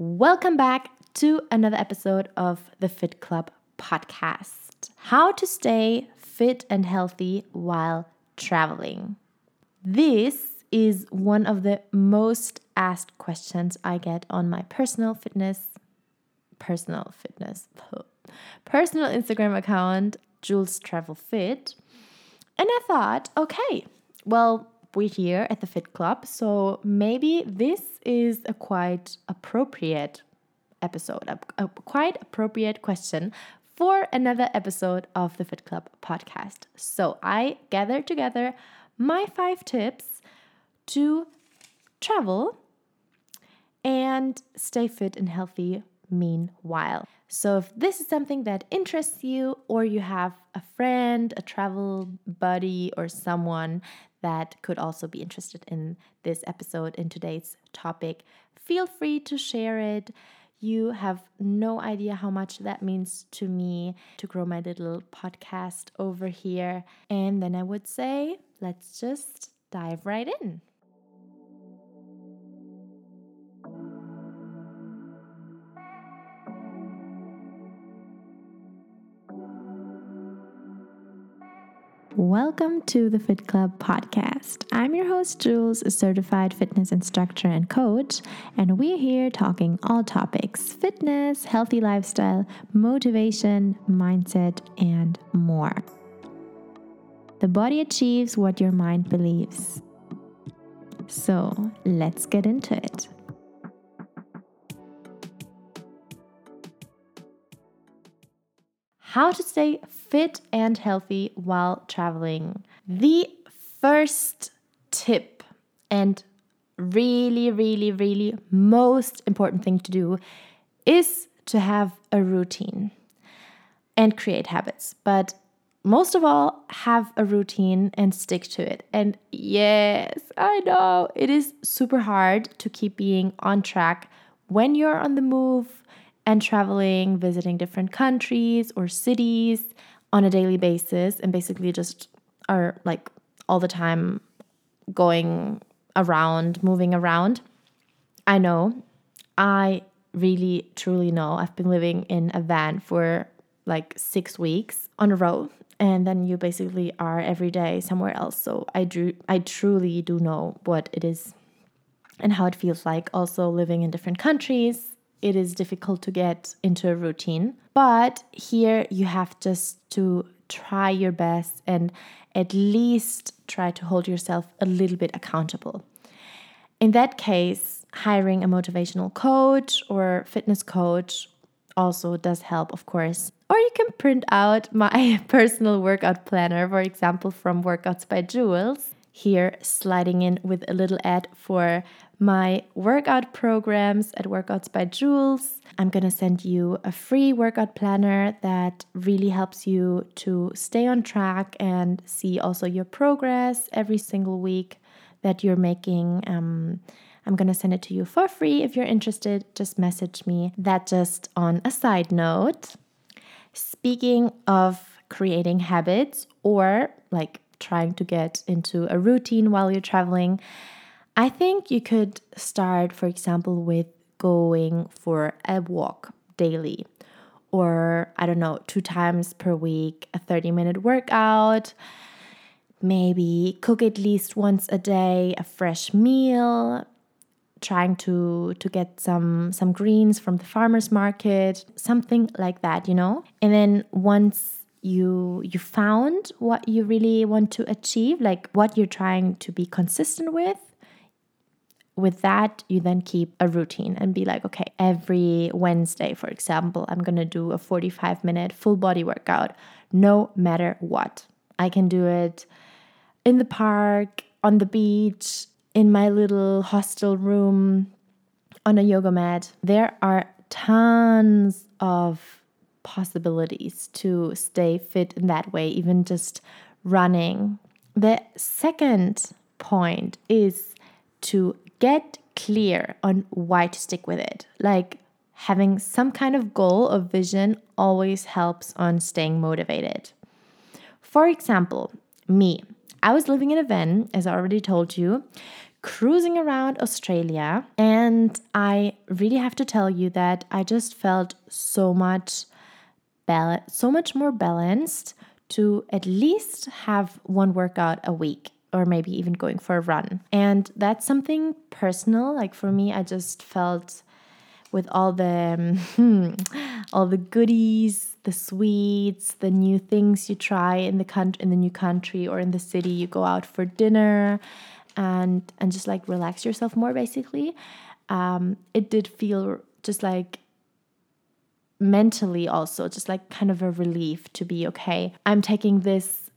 Welcome back to another episode of the Fit Club podcast. How to stay fit and healthy while traveling. This is one of the most asked questions I get on my personal fitness, personal fitness, personal Instagram account, Jules Travel Fit. And I thought, okay, well, we're here at the Fit Club, so maybe this is a quite appropriate episode, a, a quite appropriate question for another episode of the Fit Club podcast. So I gathered together my five tips to travel and stay fit and healthy meanwhile. So, if this is something that interests you, or you have a friend, a travel buddy, or someone that could also be interested in this episode, in today's topic, feel free to share it. You have no idea how much that means to me to grow my little podcast over here. And then I would say, let's just dive right in. Welcome to the Fit Club podcast. I'm your host, Jules, a certified fitness instructor and coach, and we're here talking all topics fitness, healthy lifestyle, motivation, mindset, and more. The body achieves what your mind believes. So let's get into it. How to stay fit and healthy while traveling. The first tip and really, really, really most important thing to do is to have a routine and create habits. But most of all, have a routine and stick to it. And yes, I know it is super hard to keep being on track when you're on the move and traveling, visiting different countries or cities on a daily basis, and basically just are like all the time going around, moving around. I know, I really truly know. I've been living in a van for like six weeks on a row and then you basically are every day somewhere else so i do i truly do know what it is and how it feels like also living in different countries it is difficult to get into a routine. But here you have just to try your best and at least try to hold yourself a little bit accountable. In that case, hiring a motivational coach or fitness coach also does help, of course. Or you can print out my personal workout planner, for example, from Workouts by Jules. Here, sliding in with a little ad for my workout programs at Workouts by Jules. I'm going to send you a free workout planner that really helps you to stay on track and see also your progress every single week that you're making. Um, I'm going to send it to you for free. If you're interested, just message me. That just on a side note. Speaking of creating habits or like trying to get into a routine while you're traveling, I think you could start, for example, with going for a walk daily, or I don't know, two times per week, a 30 minute workout. Maybe cook at least once a day a fresh meal, trying to to get some some greens from the farmers market something like that you know and then once you you found what you really want to achieve like what you're trying to be consistent with with that, you then keep a routine and be like, okay, every Wednesday, for example, I'm going to do a 45 minute full body workout, no matter what. I can do it in the park, on the beach, in my little hostel room, on a yoga mat. There are tons of possibilities to stay fit in that way, even just running. The second point is to get clear on why to stick with it. Like having some kind of goal or vision always helps on staying motivated. For example, me, I was living in a van, as I already told you, cruising around Australia. And I really have to tell you that I just felt so much bal- so much more balanced to at least have one workout a week or maybe even going for a run. And that's something personal. Like for me, I just felt with all the um, all the goodies, the sweets, the new things you try in the country, in the new country or in the city. You go out for dinner, and and just like relax yourself more. Basically, um, it did feel just like mentally also just like kind of a relief to be okay. I'm taking this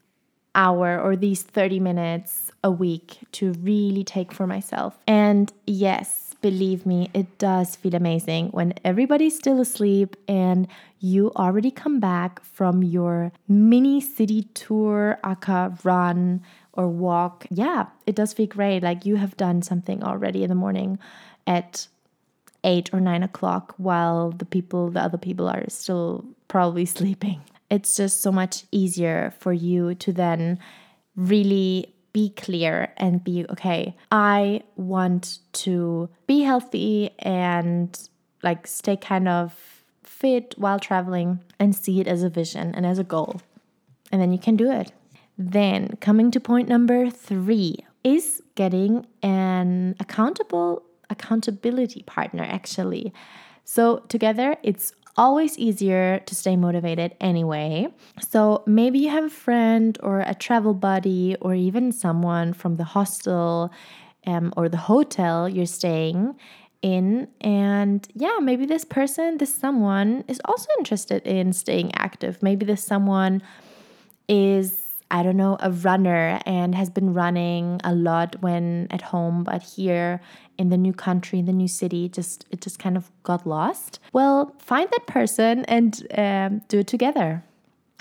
hour or these 30 minutes a week to really take for myself. And yes, believe me, it does feel amazing when everybody's still asleep and you already come back from your mini city tour, aka run or walk. Yeah, it does feel great. Like you have done something already in the morning at eight or nine o'clock while the people, the other people are still probably sleeping. It's just so much easier for you to then really be clear and be okay. I want to be healthy and like stay kind of fit while traveling and see it as a vision and as a goal. And then you can do it. Then, coming to point number three is getting an accountable accountability partner actually. So, together, it's always easier to stay motivated anyway. So, maybe you have a friend or a travel buddy or even someone from the hostel um, or the hotel you're staying in. And yeah, maybe this person, this someone is also interested in staying active. Maybe this someone is I don't know, a runner and has been running a lot when at home, but here in the new country, the new city, just it just kind of got lost. Well, find that person and um, do it together.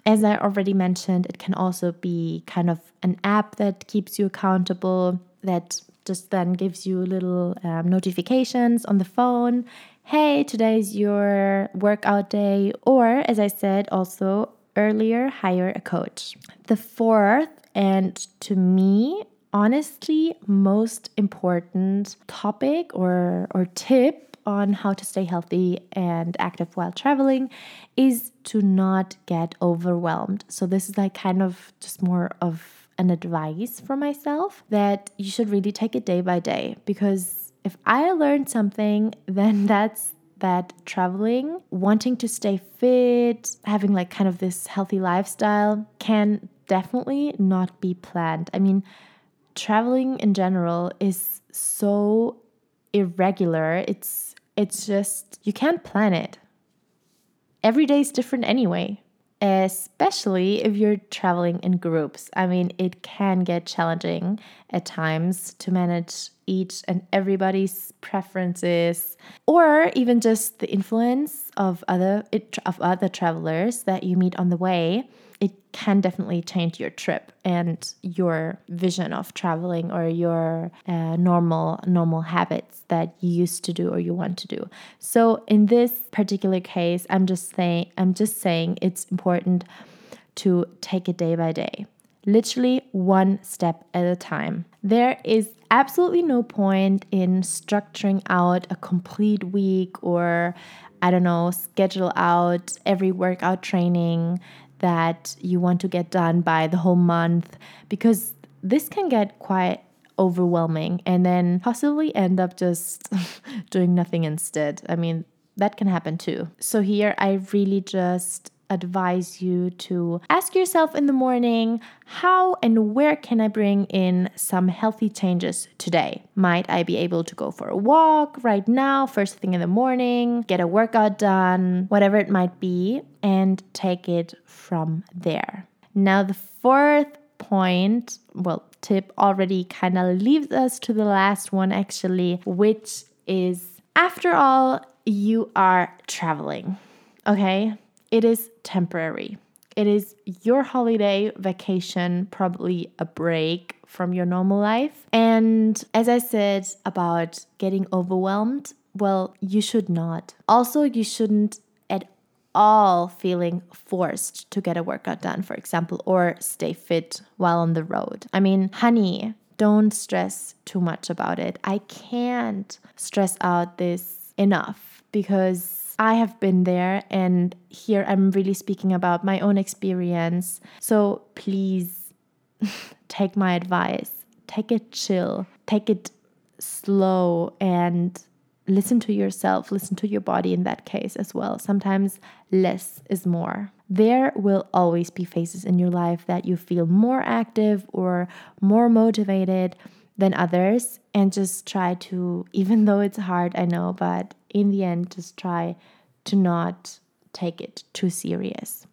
As I already mentioned, it can also be kind of an app that keeps you accountable, that just then gives you little um, notifications on the phone. Hey, today's your workout day. Or, as I said, also earlier, hire a coach. The fourth, and to me, honestly, most important topic or, or tip on how to stay healthy and active while traveling is to not get overwhelmed. So, this is like kind of just more of an advice for myself that you should really take it day by day because if I learned something, then that's that traveling, wanting to stay fit, having like kind of this healthy lifestyle can definitely not be planned. I mean, traveling in general is so irregular. It's it's just you can't plan it. Every day is different anyway especially if you're traveling in groups. I mean, it can get challenging at times to manage each and everybody's preferences or even just the influence of other of other travelers that you meet on the way it can definitely change your trip and your vision of traveling or your uh, normal normal habits that you used to do or you want to do. So in this particular case, I'm just saying I'm just saying it's important to take it day by day. Literally one step at a time. There is absolutely no point in structuring out a complete week or I don't know, schedule out every workout training that you want to get done by the whole month because this can get quite overwhelming and then possibly end up just doing nothing instead. I mean, that can happen too. So here I really just advise you to ask yourself in the morning how and where can I bring in some healthy changes today? Might I be able to go for a walk right now, first thing in the morning, get a workout done, whatever it might be, and take it from there. Now, the fourth point, well, tip already kind of leaves us to the last one actually, which is after all, you are traveling. Okay? It is temporary. It is your holiday, vacation, probably a break from your normal life. And as I said about getting overwhelmed, well, you should not. Also, you shouldn't at all feeling forced to get a workout done, for example, or stay fit while on the road. I mean, honey, don't stress too much about it. I can't stress out this enough because I have been there, and here I'm really speaking about my own experience. So please take my advice, take it chill, take it slow, and listen to yourself, listen to your body in that case as well. Sometimes less is more. There will always be phases in your life that you feel more active or more motivated than others, and just try to, even though it's hard, I know, but in the end, just try to not take it too serious.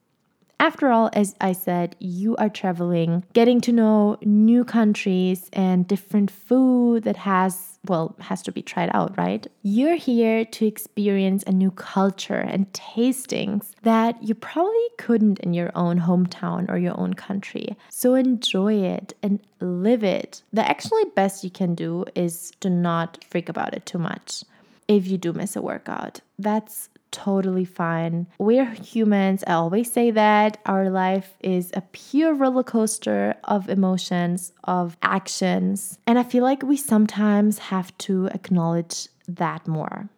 After all, as I said, you are traveling, getting to know new countries and different food that has, well, has to be tried out, right? You're here to experience a new culture and tastings that you probably couldn't in your own hometown or your own country. So enjoy it and live it. The actually best you can do is to not freak about it too much if you do miss a workout. That's totally fine. We're humans. I always say that. Our life is a pure roller coaster of emotions, of actions. And I feel like we sometimes have to acknowledge that more.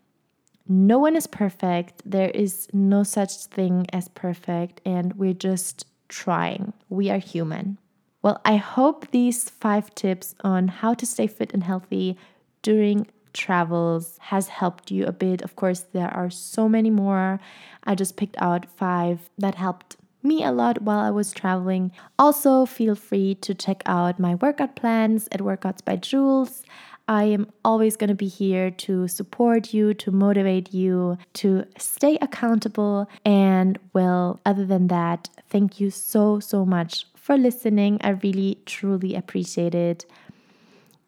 No one is perfect. There is no such thing as perfect, and we're just trying. We are human. Well, I hope these five tips on how to stay fit and healthy during travels has helped you a bit. Of course, there are so many more. I just picked out five that helped me a lot while I was traveling. Also, feel free to check out my workout plans at Workouts by Jules. I am always going to be here to support you, to motivate you, to stay accountable. And well, other than that, thank you so, so much for listening. I really, truly appreciate it.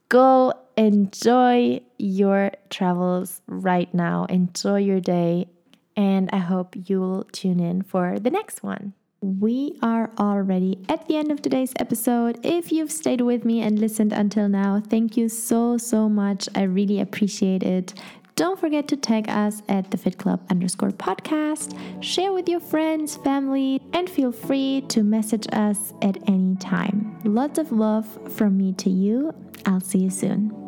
Go enjoy your travels right now. Enjoy your day. And I hope you'll tune in for the next one. We are already at the end of today's episode. If you've stayed with me and listened until now, thank you so, so much. I really appreciate it. Don't forget to tag us at the Fit Club underscore podcast, share with your friends, family, and feel free to message us at any time. Lots of love from me to you. I'll see you soon.